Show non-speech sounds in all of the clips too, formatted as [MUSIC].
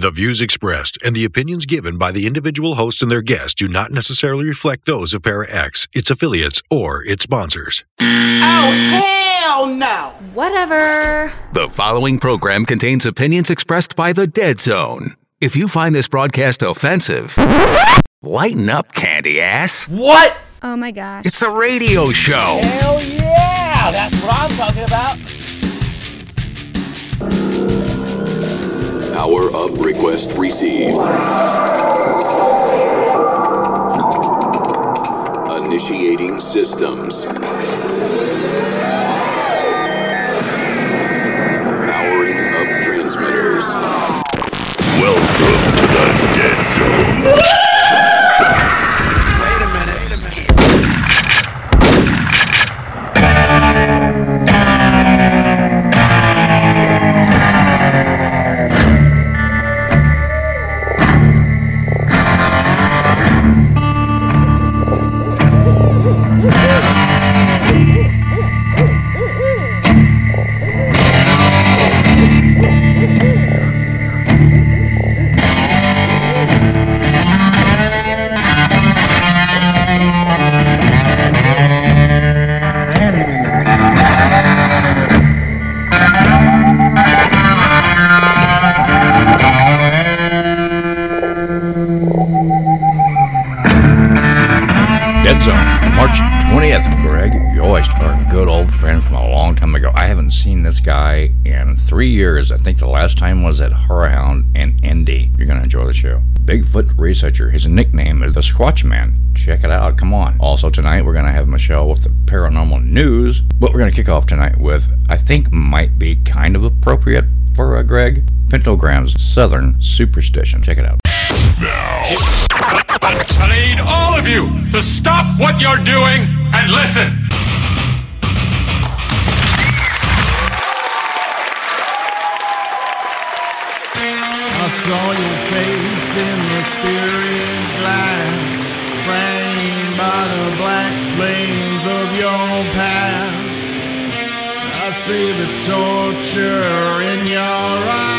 The views expressed and the opinions given by the individual host and their guests do not necessarily reflect those of Para X, its affiliates, or its sponsors. Oh, hell no! Whatever. The following program contains opinions expressed by the Dead Zone. If you find this broadcast offensive, lighten up, candy ass. What? Oh my gosh. It's a radio show. Hell yeah! That's what I'm talking about. Power up request received. Initiating systems. Powering up transmitters. Welcome to the Dead Zone. Researcher. His nickname is the Squatch Man. Check it out. Come on. Also, tonight we're going to have Michelle with the paranormal news. But we're going to kick off tonight with, I think, might be kind of appropriate for uh, Greg. Pentagram's Southern Superstition. Check it out. Now. I need all of you to stop what you're doing and listen. I saw your in the spirit glass, framed by the black flames of your past. I see the torture in your eyes.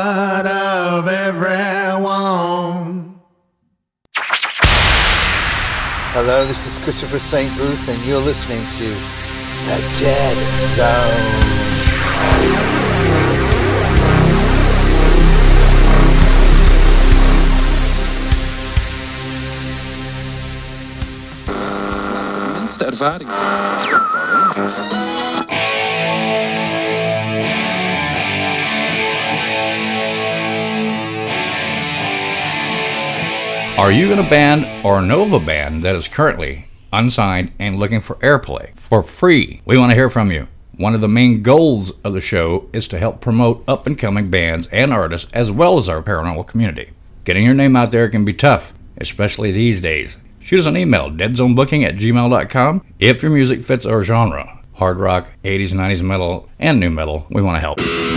blood of everyone. Hello, this is Christopher St. Booth, and you're listening to The Dead Zone. ervaring. Are you in a band or know of a band that is currently unsigned and looking for airplay for free? We want to hear from you. One of the main goals of the show is to help promote up and coming bands and artists as well as our paranormal community. Getting your name out there can be tough, especially these days. Shoot us an email, deadzonebooking at gmail.com. If your music fits our genre, hard rock, 80s, 90s metal, and new metal, we want to help.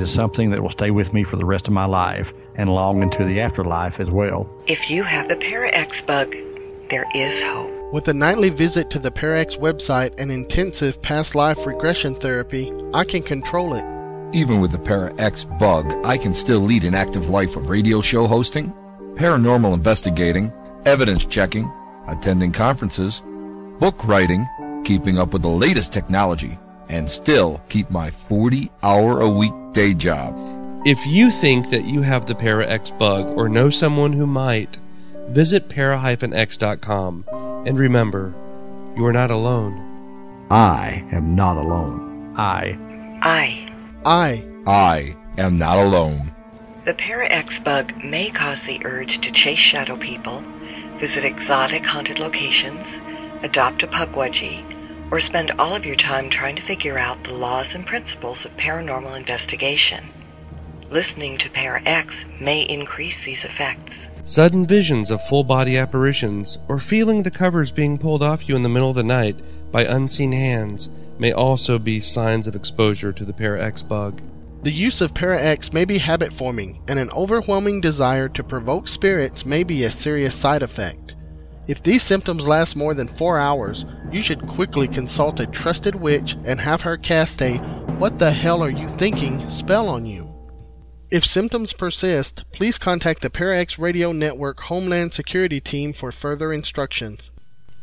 Is something that will stay with me for the rest of my life and long into the afterlife as well. If you have the Para X bug, there is hope. With a nightly visit to the Parax website and intensive past life regression therapy, I can control it. Even with the Para X bug, I can still lead an active life of radio show hosting, paranormal investigating, evidence checking, attending conferences, book writing, keeping up with the latest technology, and still keep my 40 hour a week day job. If you think that you have the Para X bug or know someone who might, visit para-x.com and remember, you are not alone. I am not alone. I. I. I. I am not alone. The Para-X bug may cause the urge to chase shadow people, visit exotic haunted locations, adopt a pukwudgie, or spend all of your time trying to figure out the laws and principles of paranormal investigation. Listening to Para-X may increase these effects. Sudden visions of full body apparitions, or feeling the covers being pulled off you in the middle of the night by unseen hands, may also be signs of exposure to the Para-X bug. The use of Para-X may be habit forming, and an overwhelming desire to provoke spirits may be a serious side effect. If these symptoms last more than four hours, you should quickly consult a trusted witch and have her cast a What the hell are you thinking spell on you. If symptoms persist, please contact the Para-X Radio Network Homeland Security Team for further instructions.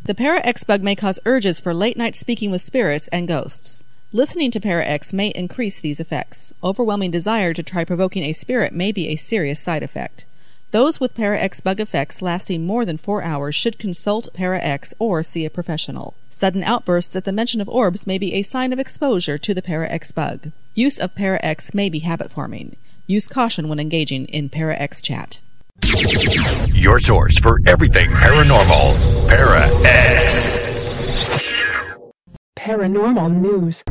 The Para-X bug may cause urges for late night speaking with spirits and ghosts. Listening to Para-X may increase these effects. Overwhelming desire to try provoking a spirit may be a serious side effect. Those with Para-X bug effects lasting more than four hours should consult Para-X or see a professional. Sudden outbursts at the mention of orbs may be a sign of exposure to the Para-X bug. Use of Para-X may be habit forming. Use caution when engaging in Para-X chat. Your source for everything paranormal. Para X. Paranormal news.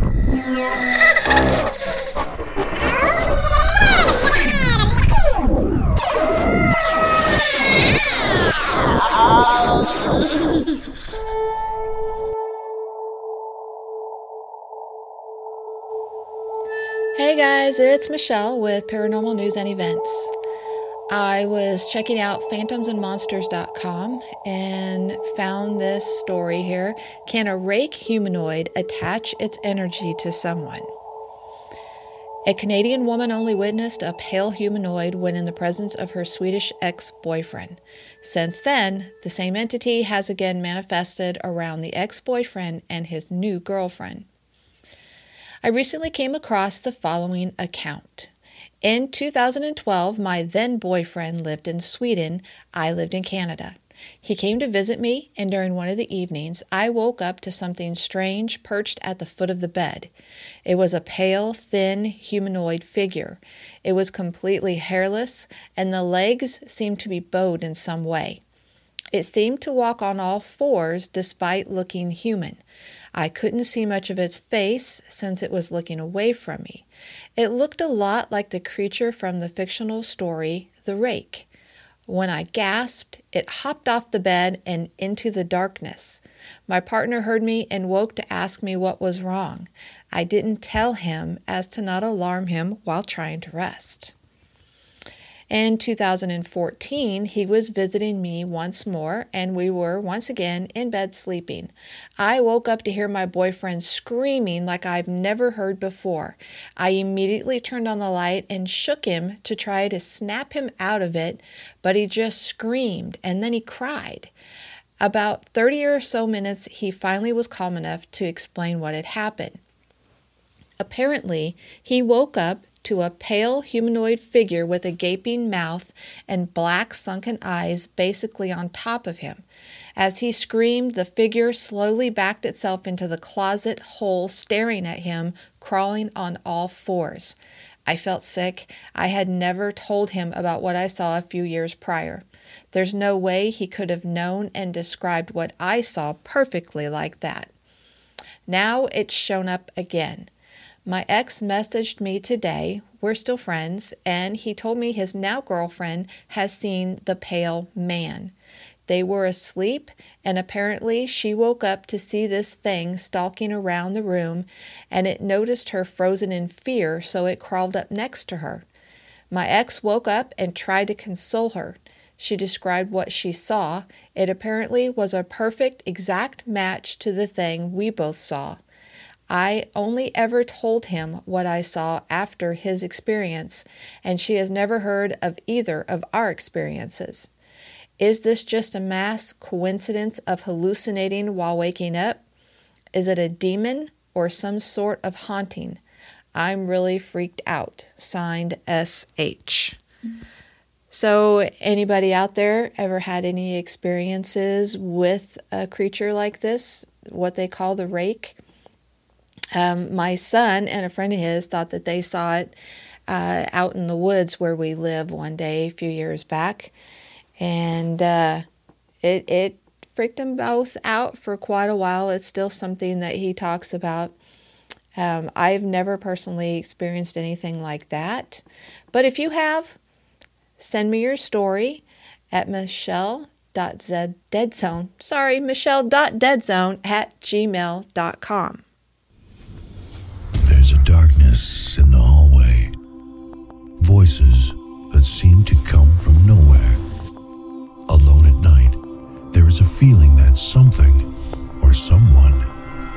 Hey guys, it's Michelle with Paranormal News and Events. I was checking out phantomsandmonsters.com and found this story here. Can a rake humanoid attach its energy to someone? A Canadian woman only witnessed a pale humanoid when in the presence of her Swedish ex boyfriend. Since then, the same entity has again manifested around the ex boyfriend and his new girlfriend. I recently came across the following account. In 2012, my then boyfriend lived in Sweden. I lived in Canada. He came to visit me, and during one of the evenings, I woke up to something strange perched at the foot of the bed. It was a pale, thin, humanoid figure. It was completely hairless, and the legs seemed to be bowed in some way. It seemed to walk on all fours despite looking human. I couldn't see much of its face since it was looking away from me. It looked a lot like the creature from the fictional story The Rake. When I gasped, it hopped off the bed and into the darkness. My partner heard me and woke to ask me what was wrong. I didn't tell him as to not alarm him while trying to rest. In 2014, he was visiting me once more, and we were once again in bed sleeping. I woke up to hear my boyfriend screaming like I've never heard before. I immediately turned on the light and shook him to try to snap him out of it, but he just screamed and then he cried. About 30 or so minutes, he finally was calm enough to explain what had happened. Apparently, he woke up to a pale humanoid figure with a gaping mouth and black sunken eyes basically on top of him. As he screamed, the figure slowly backed itself into the closet hole, staring at him, crawling on all fours. I felt sick. I had never told him about what I saw a few years prior. There's no way he could have known and described what I saw perfectly like that. Now it's shown up again. My ex messaged me today, we're still friends, and he told me his now girlfriend has seen the pale man. They were asleep, and apparently she woke up to see this thing stalking around the room, and it noticed her frozen in fear, so it crawled up next to her. My ex woke up and tried to console her. she described what she saw. It apparently was a perfect, exact match to the thing we both saw. I only ever told him what I saw after his experience, and she has never heard of either of our experiences. Is this just a mass coincidence of hallucinating while waking up? Is it a demon or some sort of haunting? I'm really freaked out. Signed SH. So, anybody out there ever had any experiences with a creature like this, what they call the rake? Um, my son and a friend of his thought that they saw it uh, out in the woods where we live one day a few years back, and uh, it it freaked them both out for quite a while. It's still something that he talks about. Um, I've never personally experienced anything like that, but if you have, send me your story at michelle.deadzone. Sorry, michelle.deadzone at gmail.com. In the hallway. Voices that seem to come from nowhere. Alone at night, there is a feeling that something or someone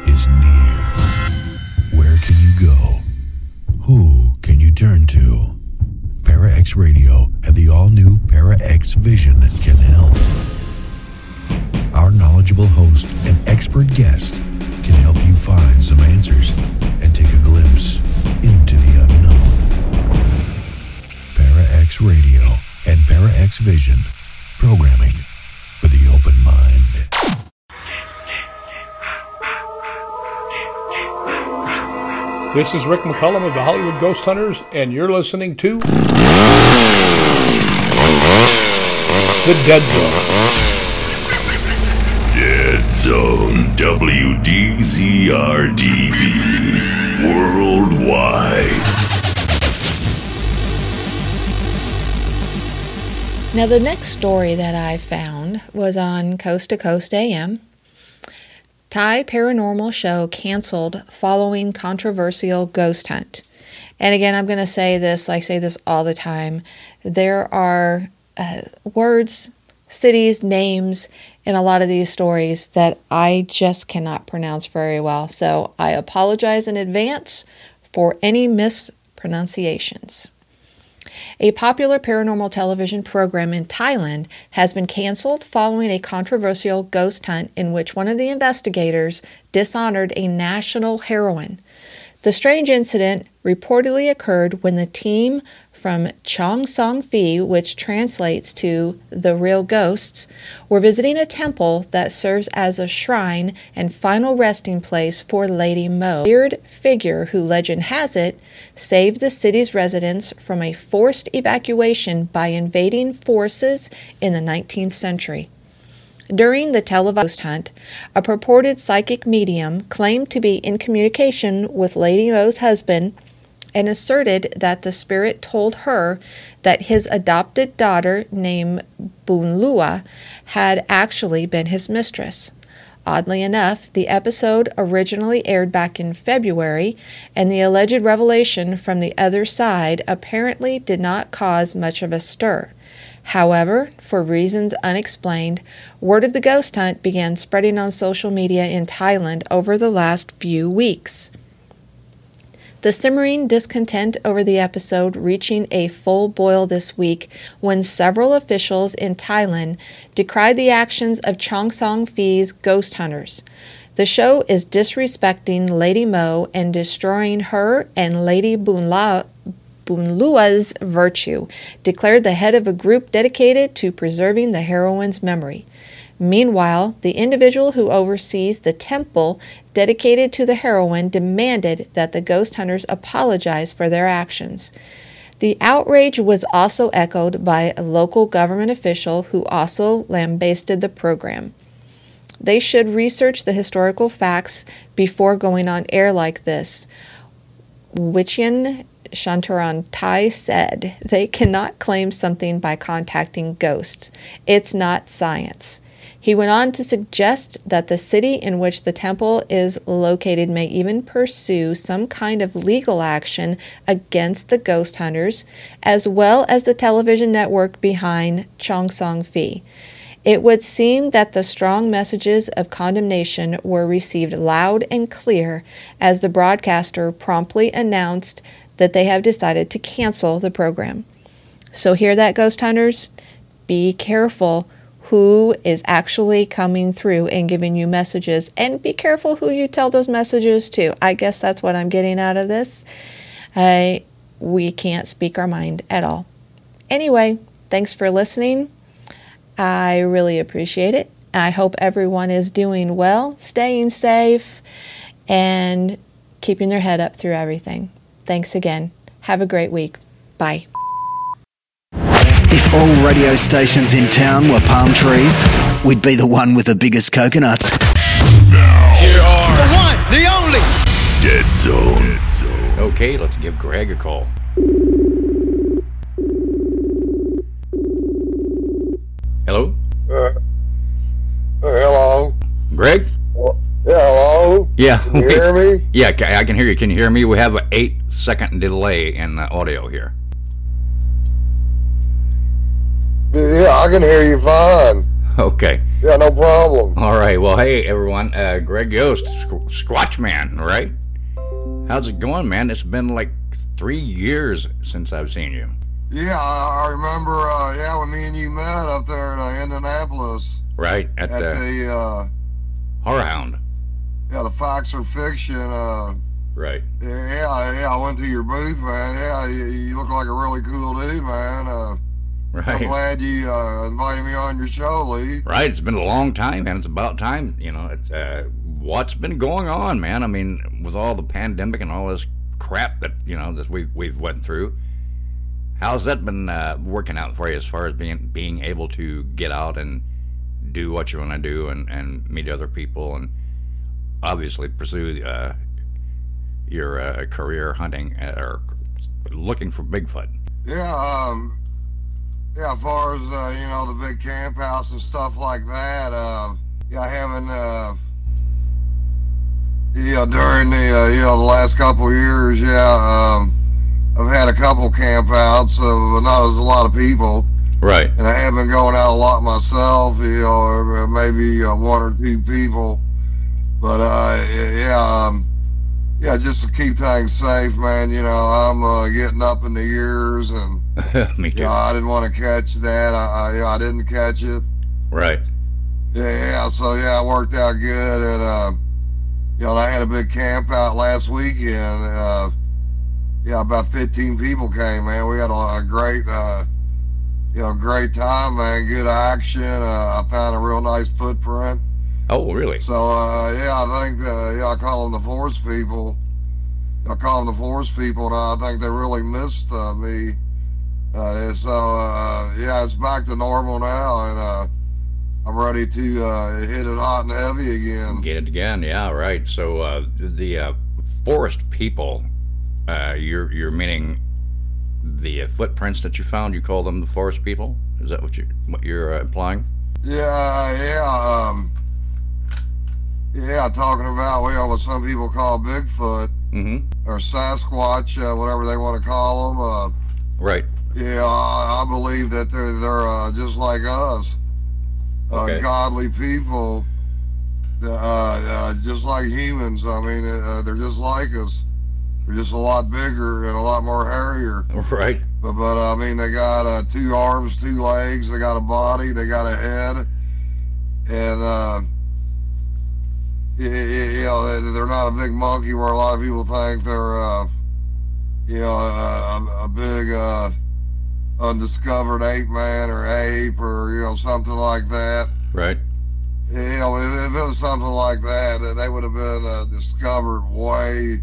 is near. Where can you go? Who can you turn to? Para X Radio and the all new Para X Vision can help. Our knowledgeable host and expert guest can help you find some answers and take a glimpse into the unknown. Para X Radio and Para X Vision, programming for the open mind. This is Rick McCullum of the Hollywood Ghost Hunters, and you're listening to The Dead Zone. Dead Zone WDZRDB Worldwide. Now, the next story that I found was on Coast to Coast AM. Thai paranormal show canceled following controversial ghost hunt. And again, I'm going to say this, like say this all the time. There are uh, words, cities, names in a lot of these stories that I just cannot pronounce very well. So I apologize in advance for any mispronunciations. A popular paranormal television program in Thailand has been canceled following a controversial ghost hunt in which one of the investigators dishonored a national heroine. The strange incident reportedly occurred when the team from Chong Song Fi, which translates to the real ghosts, were visiting a temple that serves as a shrine and final resting place for Lady Mo, a weird figure who legend has it saved the city's residents from a forced evacuation by invading forces in the 19th century. During the televised hunt, a purported psychic medium claimed to be in communication with Lady Mo's husband and asserted that the spirit told her that his adopted daughter, named Bunlua, had actually been his mistress. Oddly enough, the episode originally aired back in February, and the alleged revelation from the other side apparently did not cause much of a stir. However, for reasons unexplained, word of the ghost hunt began spreading on social media in Thailand over the last few weeks. The simmering discontent over the episode reaching a full boil this week when several officials in Thailand decried the actions of Chong Song Fi's ghost hunters. The show is disrespecting Lady Mo and destroying her and Lady Bunla, Bunlua's virtue, declared the head of a group dedicated to preserving the heroine's memory. Meanwhile, the individual who oversees the temple dedicated to the heroine demanded that the ghost hunters apologize for their actions. The outrage was also echoed by a local government official who also lambasted the program. They should research the historical facts before going on air like this. Wichian Shantaran Tai said they cannot claim something by contacting ghosts. It's not science. He went on to suggest that the city in which the temple is located may even pursue some kind of legal action against the ghost hunters, as well as the television network behind Chong Song Fi. It would seem that the strong messages of condemnation were received loud and clear as the broadcaster promptly announced that they have decided to cancel the program. So, hear that, ghost hunters? Be careful who is actually coming through and giving you messages, and be careful who you tell those messages to. I guess that's what I'm getting out of this. We can't speak our mind at all. Anyway, thanks for listening. I really appreciate it. I hope everyone is doing well, staying safe, and keeping their head up through everything. Thanks again. Have a great week. Bye. If all radio stations in town were palm trees, we'd be the one with the biggest coconuts. Now, Here are The one, the only. Dead Zone. Okay, let's give Greg a call. Hello? Uh, hello. Greg? Yeah, hello. Yeah. Can you hear me? [LAUGHS] Yeah, I can hear you. Can you hear me? We have an eight second delay in the audio here. Yeah, I can hear you fine. Okay. Yeah, no problem. All right. Well, hey, everyone. Uh, Greg Yost, Squ- Squatch Man, right? How's it going, man? It's been like three years since I've seen you. Yeah, I, I remember. Uh, yeah, when me and you met up there in uh, Indianapolis Right? At, at the the uh, HorrorHound. Yeah the Facts are Fiction. Uh, Right. yeah, yeah, I went to your booth, man. Yeah, you, you look like a really cool dude, man. Uh, Right. I'm glad you uh, invited me on your show, Lee. Right. It's been a long time, man. It's about time. You know, it's, uh, what's been going on, man? I mean, with all the pandemic and all this crap that you know that we've we've went through. How's that been uh, working out for you as far as being being able to get out and do what you want to do and, and meet other people and obviously pursue uh, your uh, career hunting uh, or looking for Bigfoot? Yeah, um, yeah, as far as, uh, you know, the big camp house and stuff like that, uh, yeah, I haven't, uh, know, during the, uh, you know, the last couple of years, yeah, um, I've had a couple camp outs, uh, but not as a lot of people. Right. And I have been going out a lot myself, you know, or maybe uh, one or two people. But, uh, yeah, um, yeah, just to keep things safe, man. You know, I'm uh, getting up in the years, and [LAUGHS] Me too. you know, I didn't want to catch that. I, I, you know, I didn't catch it. Right. Yeah, yeah. So yeah, it worked out good, and uh, you know, I had a big camp out last weekend. Uh, yeah, about 15 people came. Man, we had a, a great, uh, you know, great time, man. Good action. Uh, I found a real nice footprint. Oh, really? So uh, yeah, I think uh, yeah, I call them the force people. I call them the force people, and I think they really missed uh, me. Uh, so uh, yeah, it's back to normal now, and uh, I'm ready to uh, hit it hot and heavy again. Get it again, yeah, right. So uh, the uh, forest people, uh, you're you're meaning the uh, footprints that you found. You call them the forest people. Is that what you what you're uh, implying? Yeah, yeah, um, yeah. Talking about well, what some people call Bigfoot Mm-hmm. or Sasquatch, uh, whatever they want to call them. Uh, Right. Yeah, I, I believe that they're they're uh, just like us, uh, Okay. godly people, uh, uh, just like humans. I mean, uh, they're just like us. They're just a lot bigger and a lot more hairier. [LAUGHS] Right. But but I mean, they got uh, two arms, two legs. They got a body. They got a head, and uh, you know they- they're not a big monkey where a lot of people think they're, uh, you know, a, a, big uh, undiscovered ape man or ape or you know something like that. Right. You know, if, if it was something like that, they would have been uh, discovered way,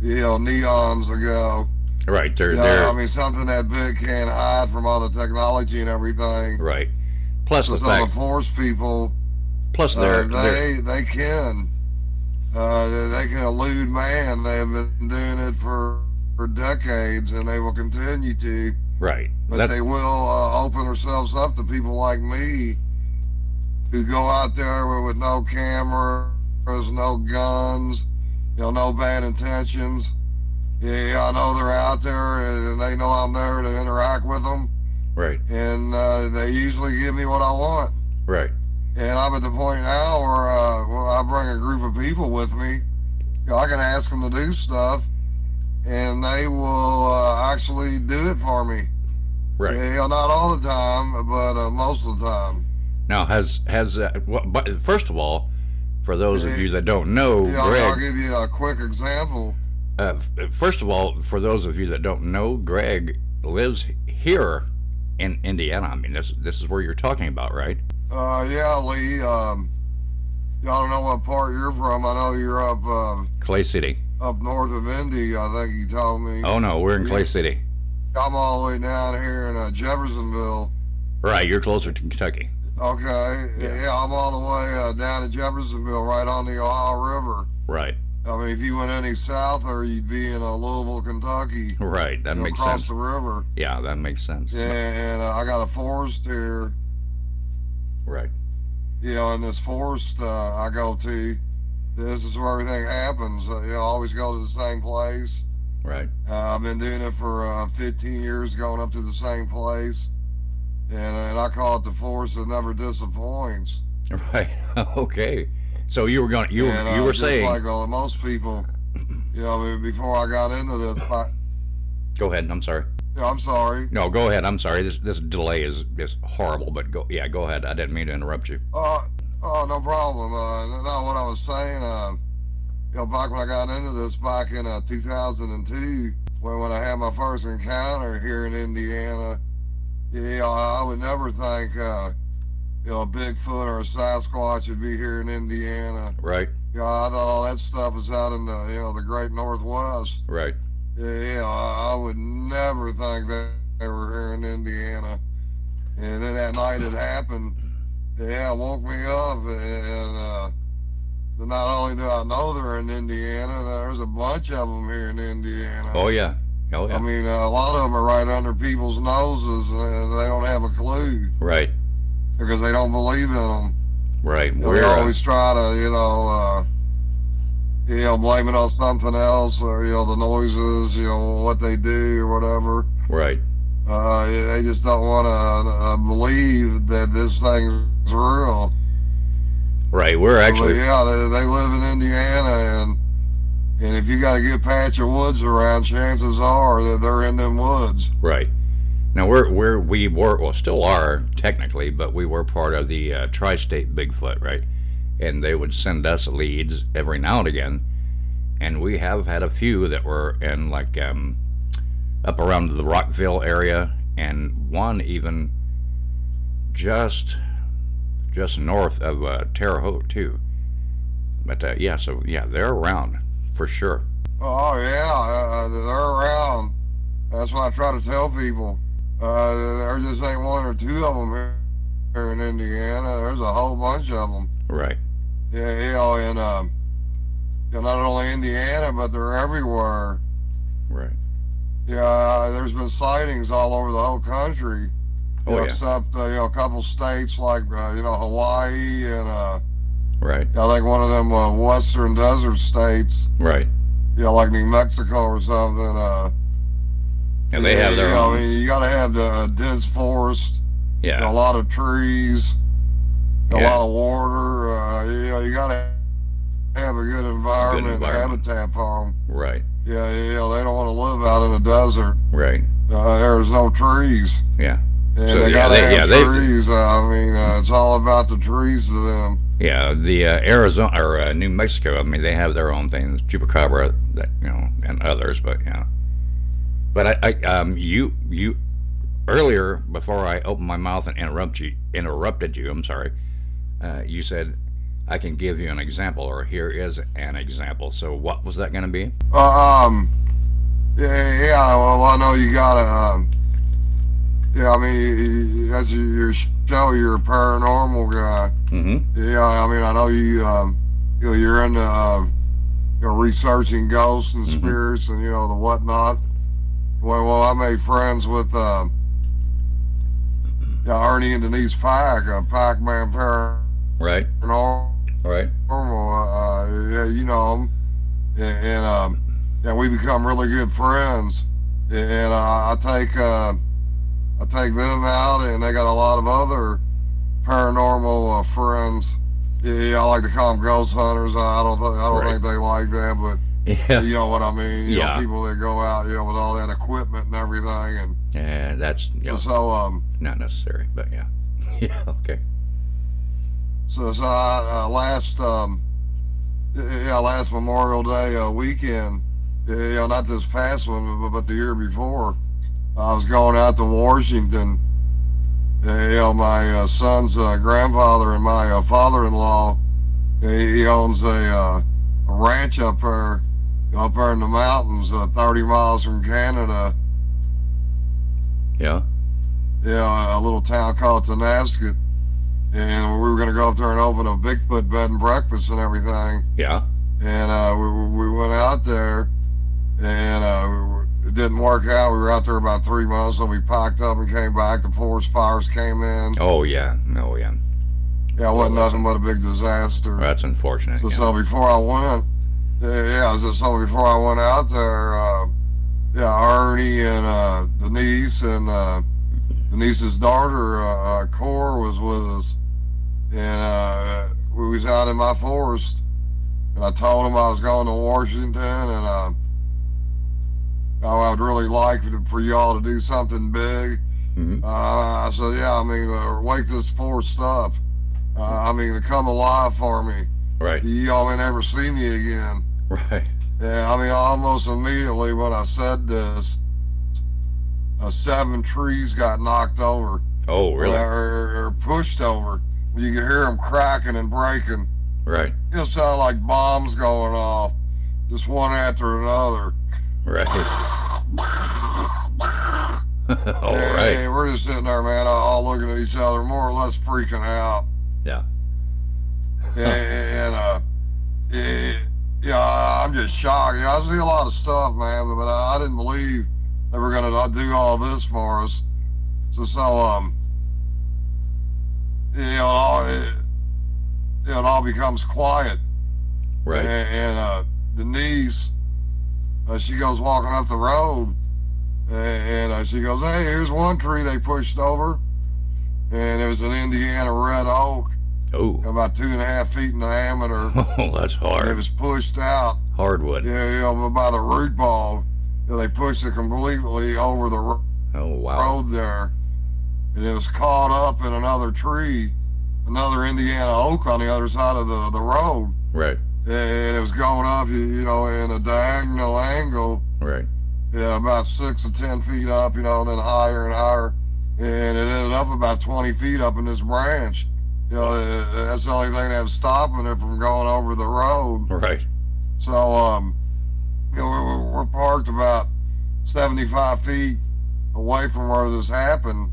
you know, neons ago. Right. They're Yeah, they're I mean something that big can't hide from all the technology and everything. right. Plus so, the fact. the force people, Plus uh, they're, they they're they can, uh, they, can elude man. They have been doing it for for decades, and they will continue to. right. But they will uh, open themselves up to people like me. who go out there with, with no cameras, no guns, you know, no bad intentions. Yeah, I know they're out there and they know I'm there to interact with them. Right. And uh, they usually give me what I want. Right. And I'm at the point now where uh, well, I bring a group of people with me. You know, I can ask them to do stuff, and they will uh, actually do it for me. Right. You know, not all the time, but uh, most of the time. Now, has has uh, what, but first of all, for those of you that don't know, Yeah, Greg. I'll give you a quick example. Uh, first of all, for those of you that don't know, Greg lives here in Indiana. I mean, this this is where you're talking about, right? Uh, yeah, Lee. Um, I don't know what part you're from. I know you're up uh, Clay City. up north of Indy. I think you told me. Oh no, we're in Clay City. I'm all the way down here in uh, Jeffersonville. Right, you're closer to Kentucky. Okay. Yeah. I'm all the way uh, down to Jeffersonville, right on the Ohio River. Right. I mean, if you went any south, or you'd be in uh, Louisville, Kentucky. Right. That you know, makes across sense. Across the river. Yeah, that makes sense. Yeah, and uh, I got a forest here. Right. You know, in this forest uh, I go to, this is where everything happens. Uh, you know, I always go to the same place. Right. Uh, I've been doing it for uh, 15 years, going up to the same place, and, and I call it the forest that never disappoints. Right. [LAUGHS] okay. So you were going. You and, you uh, were just saying. like most people, you know, before I got into this, I, Go ahead. I'm sorry. I'm sorry. No, go ahead. I'm sorry. This this delay is is horrible. But go. Yeah, go ahead. I didn't mean to interrupt you. Uh, oh, no problem. Uh, no, what I was saying, uh, you know, back when I got into this back in uh, 2002, when, when I had my first encounter here in Indiana, yeah, I would never think, uh, you know, a Bigfoot or a Sasquatch would be here in Indiana. Right. You know, I thought all that stuff was out in the, you know, the great Northwest. Right. Yeah, I I would never think that they were here in Indiana. And then that night it happened. Yeah, it woke me up. And uh, not only do I know they're in Indiana, there's a bunch of them here in Indiana. Oh yeah. Oh yeah. I mean, uh, a lot of them are right under people's noses and they don't have a clue Right. because they don't believe in them. Right. We're they uh, always try to, you know, uh, you know, blame it on something else or, you know, the noises, you know, what they do or whatever. right. Uh, they just don't want to uh, believe that this thing's real. Right. We're But actually. yeah, they, they live in Indiana, and and if you got a good patch of woods around, chances are that they're in them woods. Right. Now we're we're we were well still are technically, but we were part of the uh, tri-state Bigfoot, right? And they would send us leads every now and again, and we have had a few that were in like um, up around the Rockville area, and one even just just north of uh, Terre Haute too. But uh, yeah, so yeah, they're around for sure. Oh yeah, uh, they're around. That's what I try to tell people. Uh, there just ain't one or two of them here, here in Indiana. There's a whole bunch of them. Right. Yeah, you know, in um, you know, not only Indiana, but they're everywhere. Right. Yeah, there's been sightings all over the whole country. You Oh, know, yeah. except uh, you know a couple states like uh, you know Hawaii and uh, Right. I think one of them uh, western desert states. Right. You know, like New Mexico or something. Uh, And they have their you know, own. I mean, you got to have the uh, dense forest. Yeah. you a lot of trees. A Yeah. lot of water. Uh, you know, you got to have a good environment, environment. habitat for them. Right. Yeah, yeah. they don't want to live out in the desert. Right. Uh, there's no trees. Yeah. And So, they yeah, gotta they- have yeah, they- trees. Uh, I mean, uh, it's all about the trees to them. Yeah, the uh, Arizona or uh, New Mexico. I mean, they have their own things, chupacabra, that you know, and others. But yeah, but I, I um, you, you earlier before I opened my mouth and interrupt you, interrupted you. I'm sorry. Uh, you said I can give you an example, or here is an example. So what was that going to be? Uh, um, yeah, yeah. Well, I know you gotta. Um, yeah, I mean, as you- your show, you're a paranormal guy. Mm-hmm. Yeah, I mean, I know you. Um, you know, you're into uh, you know researching ghosts and spirits and you know the whatnot. Well, well, I made friends with uh, yeah, Ernie and Denise Pack, uh, Pac-Man Right. Normal, Right. uh, yeah, you know 'em. and, and um, and we become really good friends. And uh, I take uh, I take them out, and they got a lot of other paranormal uh, friends. Yeah, I like to call them ghost hunters. I don't think I don't Right. think they like that, but Yeah. you know what I mean. You Yeah. know, people that go out, you know, with all that equipment and everything, and Yeah, that's so, so um, not necessary, but yeah. [LAUGHS] Yeah. Okay. So, so I, uh, last um, yeah, last Memorial Day uh, weekend, you know, not this past one, but, but the year before, I was going out to Washington. You know, my uh, son's uh, grandfather and my uh, father-in-law, he, he owns a, uh, a ranch up there, up there in the mountains, uh, 30 miles from Canada. Yeah. Yeah, a little town called Tonasket. And we were going to go up there and open a Bigfoot bed and breakfast and everything. Yeah. And uh, we, we went out there, and uh, it didn't work out. We were out there about three months, so we packed up and came back. The forest fires came in. Oh yeah. Oh yeah. Yeah, it wasn't nothing but a big disaster. That's unfortunate. So, yeah. so before I went, yeah, so, so before I went out there, uh, yeah, Ernie and uh, Denise and uh, Denise's daughter, uh, uh, Cor, was with us, and uh, we was out in my forest, and I told him I was going to Washington, and uh, I would really like for y'all to do something big. Mm-hmm. Uh, I said, yeah, I mean, uh, wake this forest up. Uh, I mean, to come alive for me. Right. Y'all may never see me again. Right. Yeah, I mean, almost immediately when I said this, uh, seven trees got knocked over. Oh really? Or, or pushed over. You could hear them cracking and breaking. Right. It sounded like bombs going off, just one after another. Right. [LAUGHS] [LAUGHS] All right. we're just sitting there, man, all looking at each other, more or less freaking out. Yeah. [LAUGHS] and, uh, it, yeah, I'm just shocked. Yeah, I see a lot of stuff, man, but I, I didn't believe they were gonna do all this for us. So, so um, it all it, it all becomes quiet. Right. And, and uh, Denise, uh, she goes walking up the road, and, and uh, she goes, "Hey, here's one tree they pushed over, and it was an Indiana red oak." Oh. about two and a half feet in diameter. [LAUGHS] Oh, that's hard. It was pushed out. Hardwood. Yeah, you know, by the root ball. You know, they pushed it completely over the ro- Oh wow. road there, and it was caught up in another tree, another Indiana oak on the other side of the the road, Right. and it was going up, you, know, in a diagonal angle. Right. Yeah, about six or ten feet up, you know, and then higher and higher, and it ended up about twenty feet up in this branch. You know, that's the only thing that was stopping it from going over the road. Right. So, um, you know, we're, we're parked about 75 feet away from where this happened.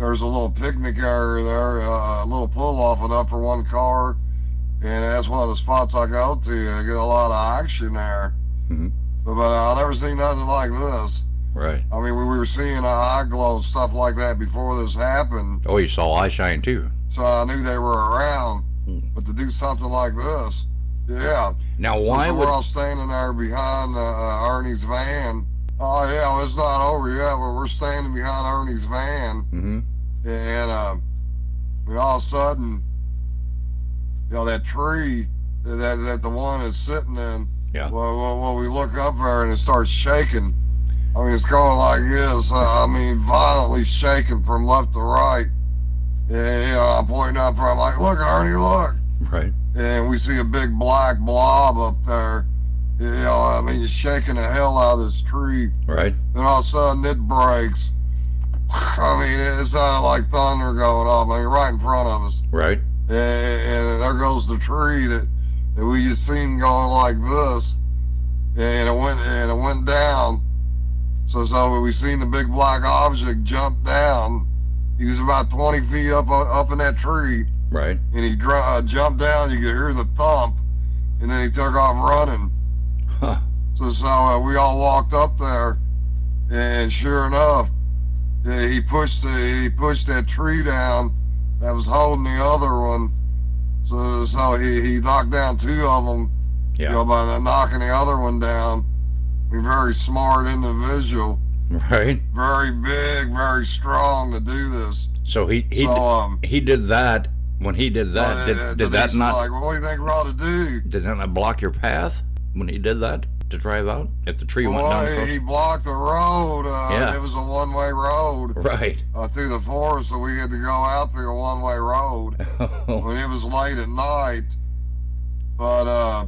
There's a little picnic area there, uh, a little pull off enough for one car. And that's one of the spots I go to. I get a lot of action there. Mhm. But, but I've never seen nothing like this. Right. I mean, we were seeing eye glow and stuff like that before this happened. Oh, you saw eye shine too. So I knew they were around. But to do something like this, yeah. Now, why so would? we're all standing there behind uh, uh, Ernie's van. Oh yeah, well, it's not over yet. But we're standing behind Ernie's van, hmm and um, and all of a sudden, you know that tree that that, the one is sitting in. Yeah. Well, well, well, we look up there and it starts shaking. I mean, it's going like this. Uh, I mean, violently shaking from left to right. And, you know, I'm pointing up there. I'm like, look, Ernie, look Right. and we see a big black blob up there. You know, I mean, it's shaking the hell out of this tree. Right. Then all of a sudden it breaks. I mean, it sounded like thunder going off. I mean, right in front of us. Right. And, and there goes the tree that, that we just seen going like this. And it went and it went down. So so we seen the big black object jump down. He was about 20 feet up up in that tree Right. and he dr- uh, jumped down. You could hear the thump, and then he took off running. Huh. So, so uh, we all walked up there, and sure enough, he pushed the, he pushed that tree down that was holding the other one, So, so he, he knocked down two of them, Yeah. you know, by knocking the other one down. Very smart individual, Right. very big, very strong to do this. So he he So, um, he did that. When he did that, Uh, did, did that not like, what do you think we ought to do? did that not block your path when he did that to drive out? If the tree went down, across- he blocked the road. Uh, Yeah. It was a one-way road right? uh, through the forest, so we had to go out through a one-way road [LAUGHS] when it was late at night. But uh,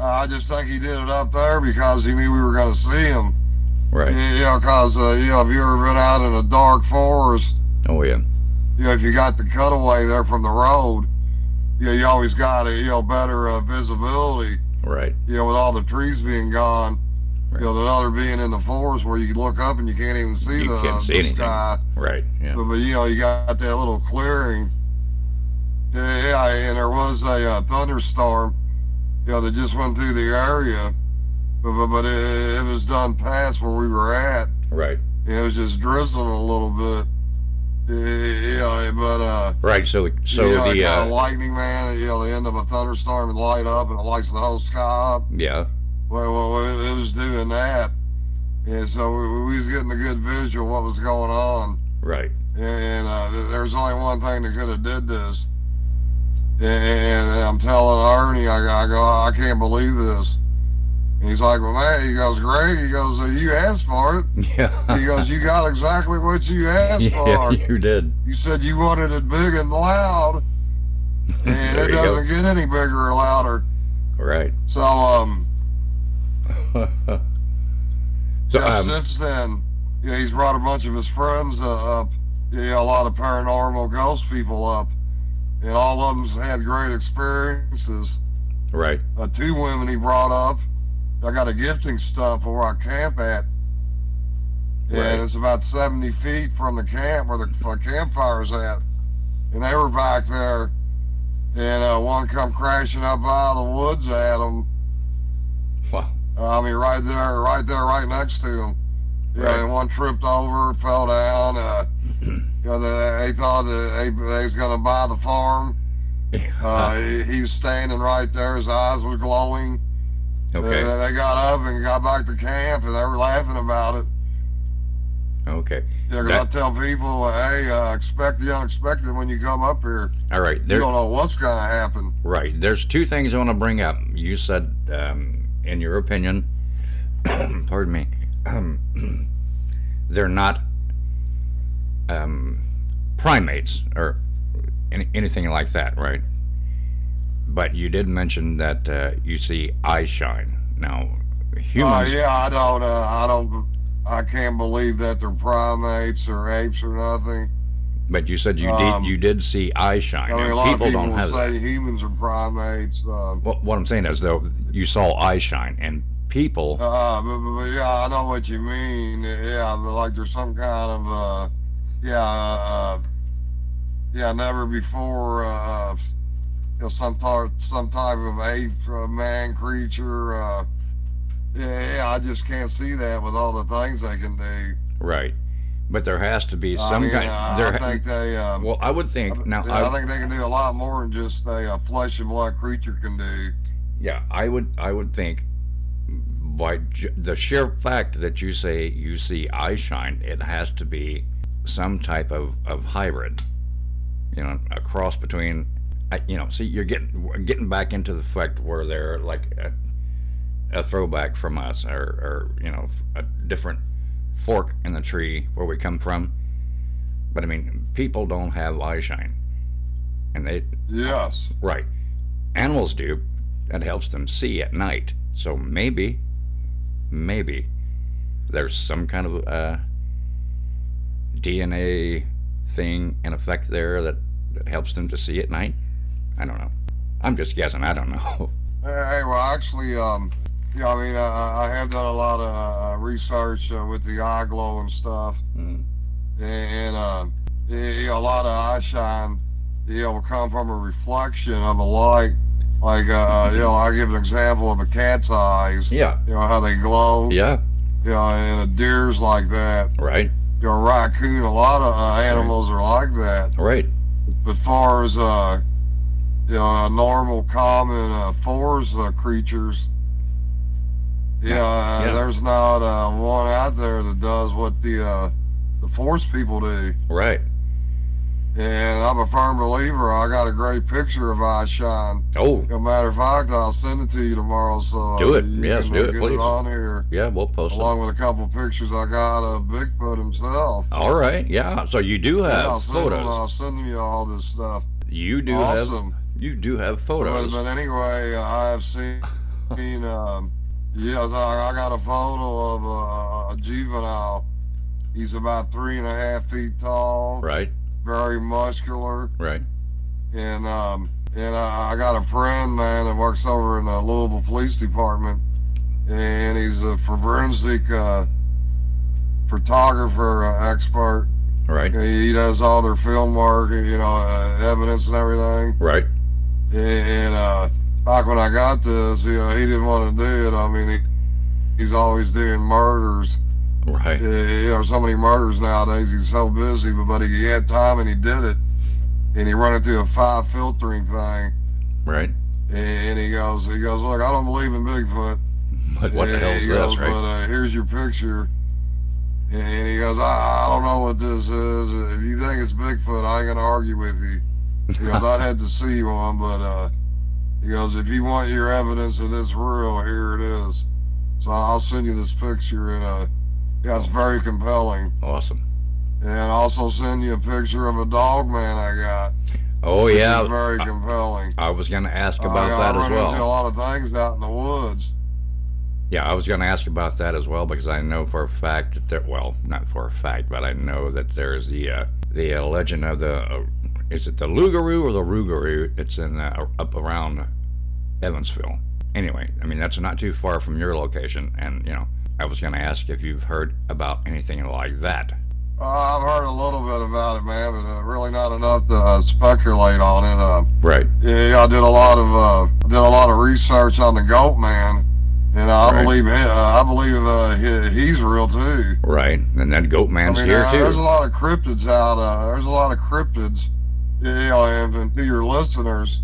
I just think he did it up there because he knew we were going to see him. Right. You know, because uh, you know, if you ever been out in a dark forest, Oh yeah. you know, if you got the cutaway there from the road, you know, you always got a you know better uh, visibility. Right. You know, with all the trees being gone, you know, other being in the forest where you look up and you can't even see You the, can't see the sky. Right. Yeah. But, but you know, you got that little clearing. Yeah, yeah, and there was a uh, thunderstorm, you know, that just went through the area, but but, but it, it was done past where we were at. Right. And it was just drizzling a little bit. Yeah, you know, but uh, Right. So so you know, the kind uh, of lightning man, you know, the end of a thunderstorm and light up and it lights the whole sky up. yeah. Well, well, it was doing that, and so we, we was getting a good visual of what was going on. Right. And uh, th- there's only one thing that could have did this. And I'm telling Ernie, I, I go, I can't believe this. And he's like, well, man, he goes, great. He goes, uh, you asked for it. [LAUGHS] Yeah. He goes, you got exactly what you asked [LAUGHS] yeah. for. You did. You said you wanted it big and loud, [LAUGHS] and it doesn't get any bigger or louder. Right. So, um, So yeah, um, since then, yeah, he's brought a bunch of his friends uh, up. Yeah, a lot of paranormal ghost people up, and all of them's had great experiences. right. Uh, two women he brought up. I got a gifting stuff where I camp at, and Right. it's about 70 feet from the camp where the campfire's at. And they were back there, and uh, one come crashing up out of the woods at them. Wow. Uh, I mean, right there, right there, right next to him. Yeah, Right. and one tripped over, fell down. Uh, [CLEARS THROAT] you know, they, they thought that they, they was gonna buy the farm. [LAUGHS] Uh, he, he was standing right there. His eyes were glowing. Okay. Uh, they got up and got back to camp, and they were laughing about it. Okay. Yeah, That- I tell people, hey, uh, expect the unexpected when you come up here. all right. You don't know what's gonna happen. Right. There's two things I want to bring up. You said, um, in your opinion, [COUGHS] pardon me, um, [COUGHS] they're not um, primates or any, anything like that, right? But you did mention that uh, you see eye shine. Now, Uh, humans. yeah, I don't, uh, I don't, I can't believe that they're primates or apes or nothing. But you said you Um, did you did see eye shine. I mean, a lot people of people don't say that. humans are primates. Um, What, what I'm saying is, though, you saw eye shine, and people. Uh, but, but, but yeah, I know what you mean. Yeah, but like there's some kind of uh, yeah, uh, yeah, never before uh, know, some type some type of ape, uh, man creature. Uh, yeah, yeah, I just can't see that with all the things they can do. Right. But there has to be I some mean, kind. uh, there, I think they. Um, well, I would think now. yeah, I, think they can do a lot more than just a, uh flesh and blood creature can do. Yeah, I would. I would think by the sheer fact that you say you see eye shine, it has to be some type of, of hybrid. You know, a cross between. I- You know, see, you're getting getting back into the fact where they're like a, a throwback from us, or, or you know, a different fork in the tree where we come from. But I mean, people don't have eye shine, and they Yes. Right. Animals do. That helps them see at night. So maybe, maybe there's some kind of uh, DNA thing in effect there that, that helps them to see at night. I don't know. I'm just guessing. I don't know. [LAUGHS] Hey, well, actually, um, yeah, I mean, uh, I have done a lot of uh, research uh, with the eye glow and stuff, Mhm. and uh, a lot of eye shine, you know, will come from a reflection of a light. Like, uh, you know, I give an example of a cat's eyes. Yeah. You know how they glow. Yeah. You know, and a deer's like that. Right. You know, a raccoon. A lot of uh, animals are like that. Right. But far as uh, uh, normal, common uh, uh, creatures. Yeah, uh, Yeah. there's not uh, one out there that does what the uh, the forest people do. Right. And I'm a firm believer. I got a great picture of Eye Shine. Oh. As a matter of fact, I'll send it to you tomorrow. So Do it. You Yes, can, do uh, it, please. it on here. Yeah, we'll post it. along with a couple pictures I got of Bigfoot himself. All right. Yeah. So you do Yeah, have I'll send, photos. I'll send you all this stuff. You do Awesome. have. You do have But, photos. but anyway, I have seen, seen um, yes, I, I got a photo of a, a juvenile. He's about three and a half feet tall, Right. very muscular, Right. and um, and I, I got a friend, man, that works over in the Louisville Police Department, and he's a forensic uh, photographer uh, expert. Right. He does all their film work, you know, uh, evidence and everything. Right. And uh, back when I got this, you know, he didn't want to do it. I mean, he, he's always doing murders. Right. Uh, you know, so many murders nowadays. He's so busy, but, but he had time and he did it. And he run it through a five filtering thing. Right. And he goes, he goes, look, I don't believe in Bigfoot. [LAUGHS] But what the hell is this, right? But uh, here's your picture. And he goes, I, I don't know what this is. If you think it's Bigfoot, I ain't gonna argue with you. He goes, I'd had to see one, but uh, he goes, if you want your evidence that this real, here it is. So I'll send you this picture, and uh, yeah, it's very compelling. Awesome. And also send you a picture of a dog man I got. Oh yeah. very compelling. I was going to ask Uh, about I that as well. I run into a lot of things out in the woods. Yeah, I was going to ask about that as well because I know for a fact that there. Well, not for a fact, but I know that there's the uh, the uh, legend of the. Is it the Lugaroo or the Rougarou? It's in uh, up around Evansville. Anyway, I mean that's not too far from your location, and you know I was going to ask if you've heard about anything like that. Uh, I've heard a little bit about it, man, but uh, really not enough to uh, speculate on it. Uh, Right. yeah, I did a lot of uh, did a lot of research on the Goat Man, and I Right. believe uh, I believe uh, he, he's real too. Right, and that goat man's I mean, here too. there's a lot of cryptids out. Uh, there's a lot of cryptids. You know, and, and to your listeners,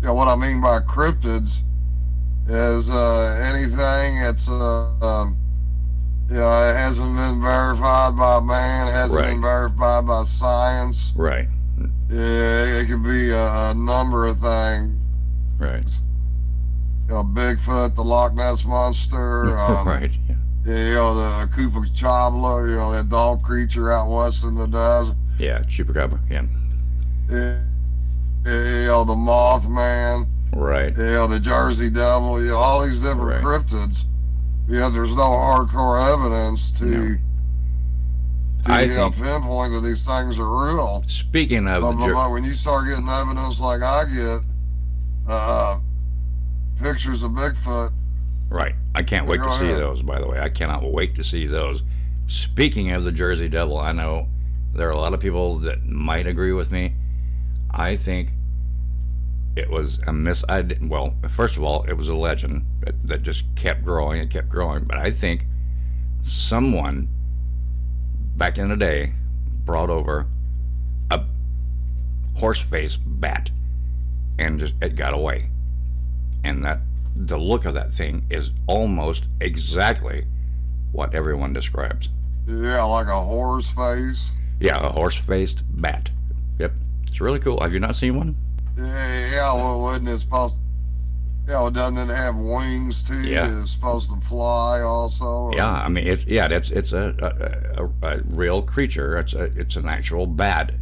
you know what I mean by cryptids is uh, anything that's uh, um, you know, it hasn't been verified by man, hasn't Right. been verified by science. Right. Yeah, it could be a, a number of things. Right. You know, Bigfoot, the Loch Ness monster. [LAUGHS] Um, right. Yeah. yeah, you know, the Koopa Chabla, you know, that dog creature out west in the desert. Yeah. Chupacabra. Yeah. Yeah, you know, the Mothman. Right. You know, the Jersey Devil. You know, all these different Right. cryptids. Yeah, there's no hardcore evidence to, to I you know, pinpoint that these things are real. Speaking of But, the but, but when you start getting evidence like I get, uh, pictures of Bigfoot, Right. I can't wait to see ahead. those, by the way. I cannot wait to see those. Speaking of the Jersey Devil, I know there are a lot of people that might agree with me. I think it was a mis I didn't- well, first of all, it was a legend that, that just kept growing and kept growing, but I think someone back in the day brought over a horse face bat and just it got away. And that the look of that thing is almost exactly what everyone describes. yeah, like a horse face. Yeah, a horse faced bat. Yep. It's really cool. Have you not seen one? Yeah, yeah, well, wasn't it supposed? Yeah, well, doesn't it have wings too? Yeah. It's supposed to fly also. Yeah, I mean it's yeah, that's it's a a, a, a real creature. It's a it's an actual bat,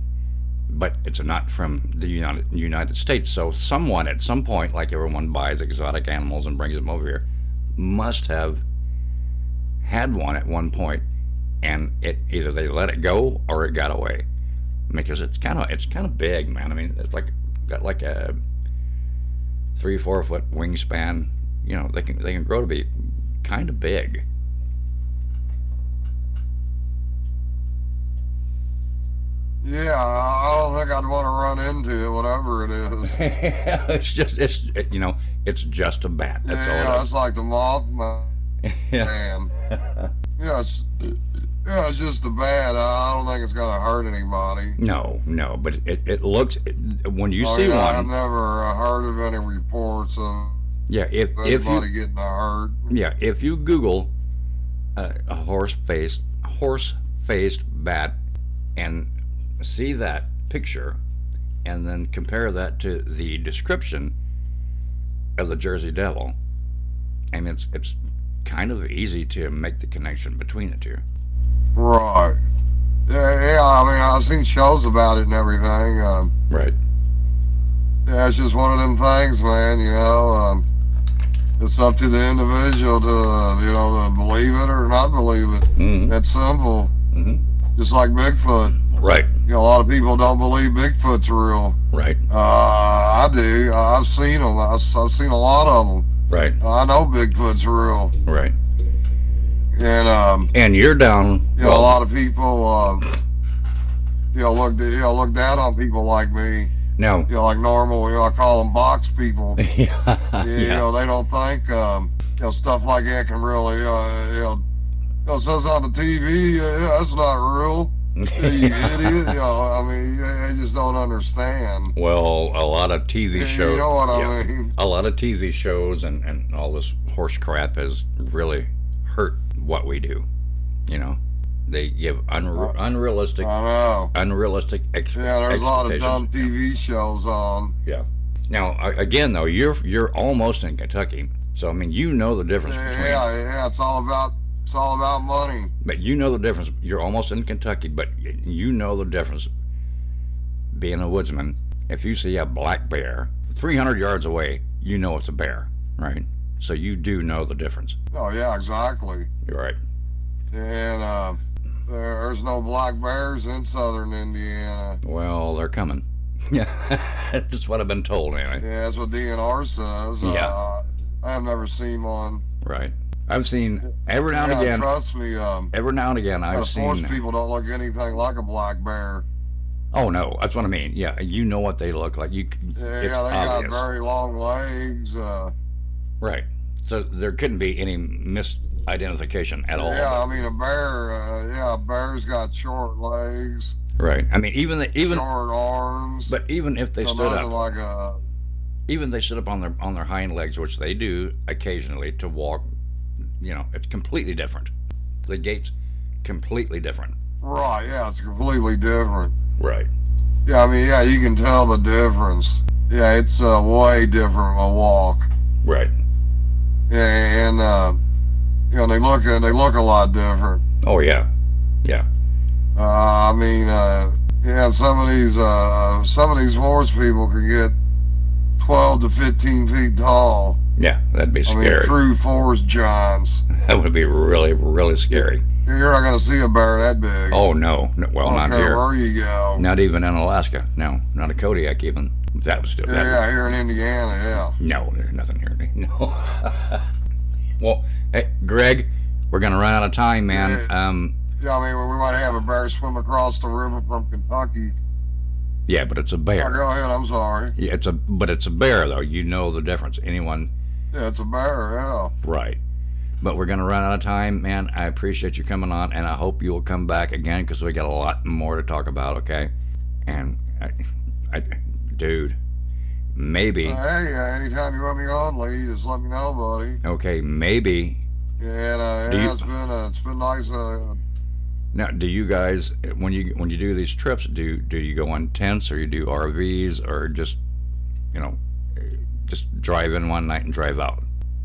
but it's not from the United United States. So someone at some point, like everyone buys exotic animals and brings them over here, must have had one at one point, and it either they let it go or it got away, because it's kind of it's kind of big, man. I mean, it's like got like a three four foot wingspan. You know, they can they can grow to be kind of big. Yeah, I don't think I'd want to run into it, whatever it is. [LAUGHS] it's just it's it, you know it's just a bat. That's yeah, all. it it's like the Mothman. [LAUGHS] Yeah. Man. Yes. [LAUGHS] Yeah, it's just a bad. I don't think it's gonna hurt anybody. No, no, but it, it looks when you Oh, see yeah, one. I've never uh, heard of any reports of Yeah, if if anybody you getting hurt. yeah if you Google uh, a horse faced horse faced bat and see that picture, and then compare that to the description of the Jersey Devil, I mean it's it's kind of easy to make the connection between the two. Right. Yeah, yeah. I mean, I've seen shows about it and everything. Um, right. Yeah, it's just one of them things, man. You know, um, it's up to the individual to, uh, you know, to believe it or not believe it. Mm-hmm. That's simple. Mhm. Just like Bigfoot. Right. You know, a lot of people don't believe Bigfoot's real. Right. Uh, I do. I've seen them. I've, I've seen a lot of them. Right. I know Bigfoot's real. Right. And um, And you're down. you know, well, a lot of people, um, you know, look, you know, look down on people like me. No. You know, like normal. You know, I call them box people. yeah. [LAUGHS] Yeah, you know, they don't think um, you know stuff like that can really, uh, you know, you know, it says on the TV, uh, yeah, that's not real. [LAUGHS] you idiot. You know, I mean, they they just don't understand. Well, a lot of TV shows. You know what I mean? A lot of TV shows and, and all this horse crap has really hurt what we do. You know, they give unre- unrealistic, unrealistic ex- Yeah, there's a lot of dumb TV shows on. Yeah. Now, again, though, you're you're almost in Kentucky, so I mean, you know the difference Yeah, between. yeah, yeah, it's all about it's all about money. But you know the difference. You're almost in Kentucky, but you know the difference. Being a woodsman, if you see a black bear 300 yards away, you know it's a bear, right? So you do know the difference. Oh yeah, exactly. You're right. And uh, there's no black bears in southern Indiana. Well, they're coming. Yeah, [LAUGHS] that's what I've been told, anyway. Yeah, that's what DNR says. Yeah. Uh, I have never seen one. Right. I've seen every now and yeah, again. trust me. Um, Every now and again, I've seen. forest people don't look anything like a black bear. Oh no, that's what I mean. Yeah, you know what they look like. You, Yeah, they obvious. got very long legs. Uh, Right. So there couldn't be any misidentification at all. yeah, I mean a bear. Uh, yeah, a bear's got short legs, Right. I mean, even the, even short arms. but even if they stood up, like a even they stood up on their on their hind legs, which they do occasionally to walk, you know, it's completely different. The gait's completely different. right. Yeah, it's completely different. Right. Yeah, I mean, yeah, you can tell the difference. Yeah, it's uh, way different a walk. Right. Yeah, and uh, you know they look they look a lot different. Oh yeah. Yeah. Uh, I mean, uh, yeah, some of these uh, some of these horse people can get twelve to fifteen feet tall. Yeah. That'd be scary. I mean, true forest giants. [LAUGHS] That would be really really scary. You're not going to see a bear that big. Oh no. no well, not here. where you go. Not even in Alaska. No, not a Kodiak even. That was still. Yeah, that- yeah, here in Indiana, yeah. No, there's nothing here. [LAUGHS] No. well, hey, Greg, we're gonna run out of time, man. Um, Yeah, I mean, we might have a bear swim across the river from Kentucky. yeah, but it's a Oh, bear. go ahead, I'm sorry. Yeah, it's a but it's a bear though. You know the difference. Anyone, Yeah, it's a bear, yeah. right? But we're gonna run out of time, man. I appreciate you coming on, and I hope you will come back again because we got a lot more to talk about. Okay, and I, I, dude, maybe. Uh, hey, uh, anytime you want me on, Lee, just let me know, buddy. Okay, maybe. Yeah, and, uh, yeah, you- it's been uh, it's been nice. Uh, Now, do you guys when you when you do these trips, do do you go on tents or you do RVs or just you know just drive in one night and drive out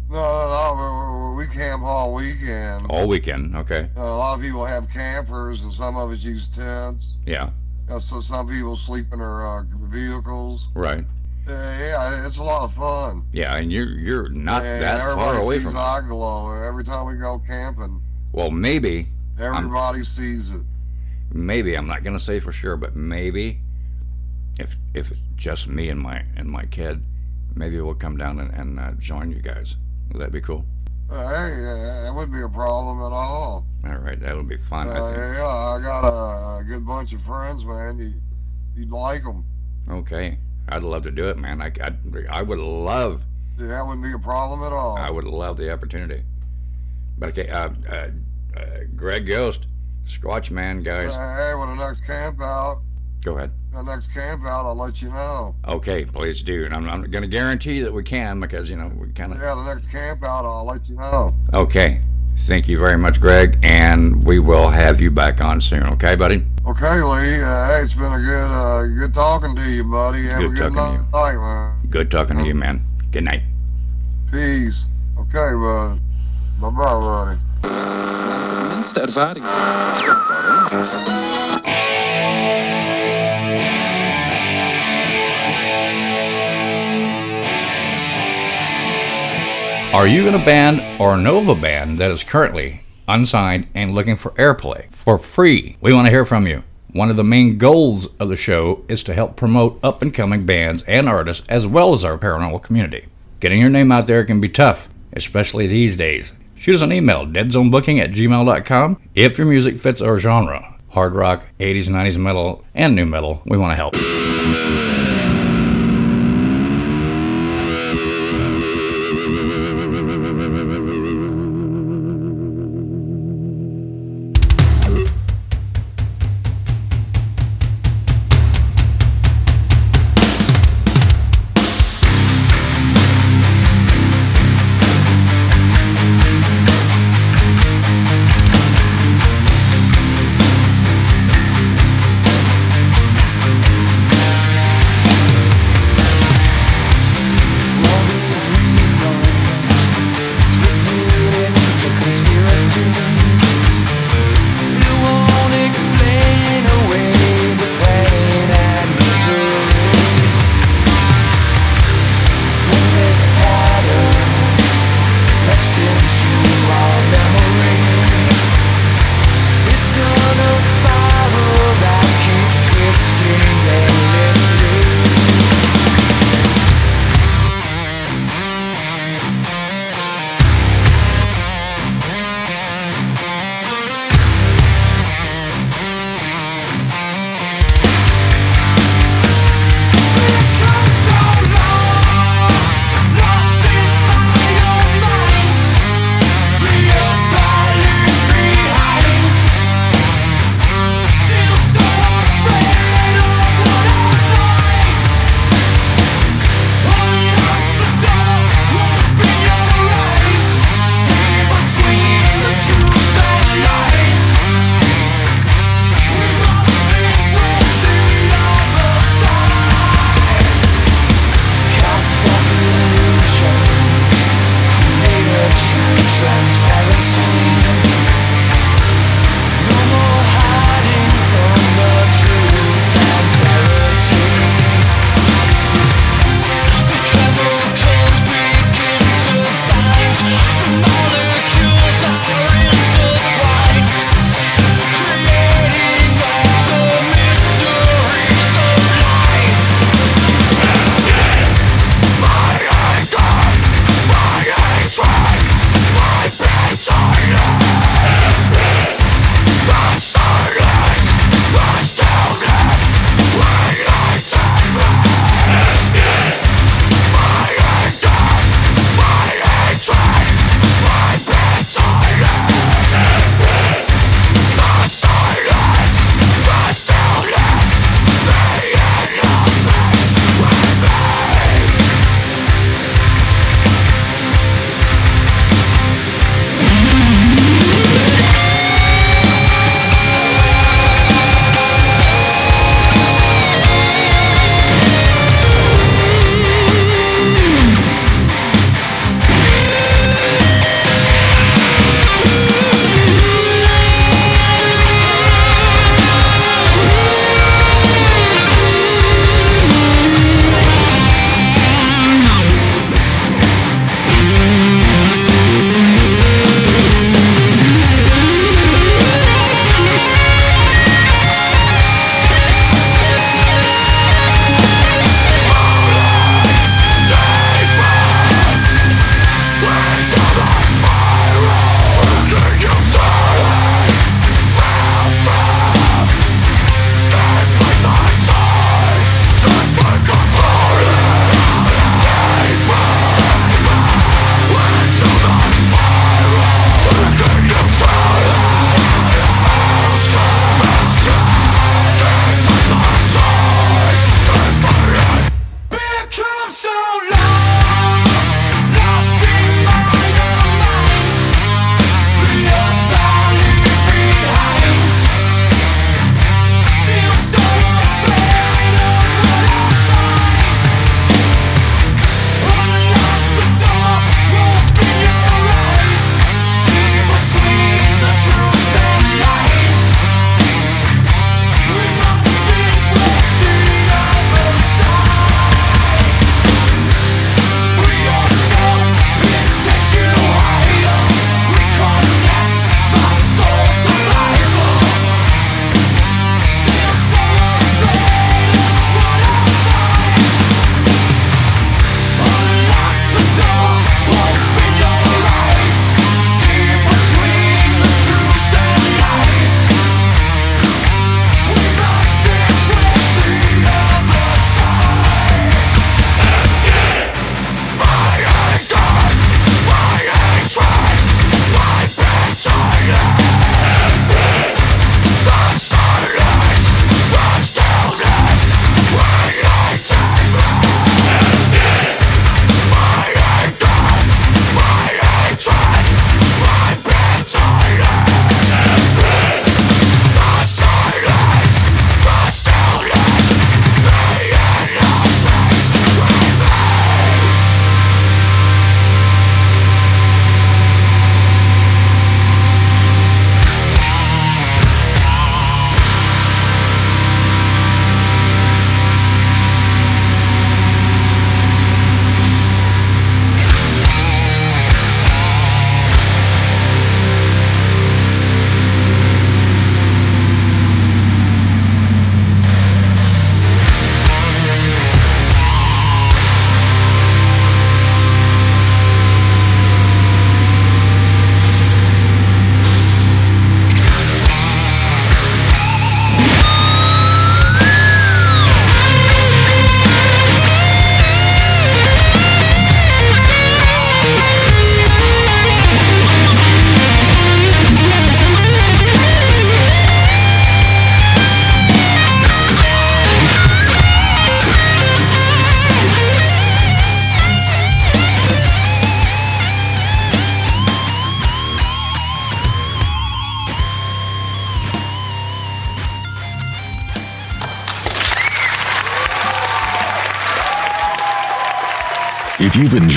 no, no, no, we, camp all weekend. all weekend? Okay, a lot of people have campers, and some of us use tents. yeah, Uh, so some people sleep in their uh, vehicles. right, Uh, yeah, it's a lot of fun. yeah, and you're you're not and that far away sees from. I glow every time we go camping. Well, maybe Everybody sees it. maybe I'm not gonna say for sure, but maybe if if it's just me and my and my kid, maybe we'll come down and, and uh, join you guys. Would that be cool? Hey, that wouldn't be a problem at all. All right, that would be fun. Uh, I think. yeah, I got a, good bunch of friends, man. You, you'd like them. Okay, I'd love to do it, man. I I, I would love Yeah, that wouldn't be a problem at all. I would love the opportunity. But okay, uh, uh, uh, Greg Yost, Squatch man, guys. Hey, when the next camp out, Go ahead. the next camp out, I'll let you know. Okay, please do. And I'm, I'm going to guarantee that we can because, you know, we kind of. Yeah, the next camp out, I'll let you know. Okay. Thank you very much, Greg. And we will have you back on soon. Okay, buddy? Okay, Lee. Uh, hey, it's been a good, uh, good talking to you, buddy. Have Good a good talking to night, man. Good talking to you, man. Good night. Peace. Okay, bud. Bye, bye, buddy. Are you in a band or a band that is currently unsigned and looking for airplay for free? We want to hear from you. One of the main goals of the show is to help promote up and coming bands and artists as well as our paranormal community. Getting your name out there can be tough, especially these days. Shoot us an email, deadzonebooking at gmail.com. If your music fits our genre, hard rock, 80s, 90s metal, and new metal, we want to help.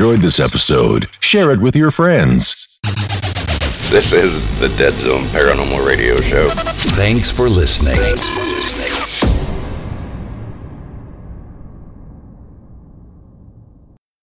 Enjoyed this episode, share it with your friends. This is the Dead Zone Paranormal Radio Show. Thanks for listening.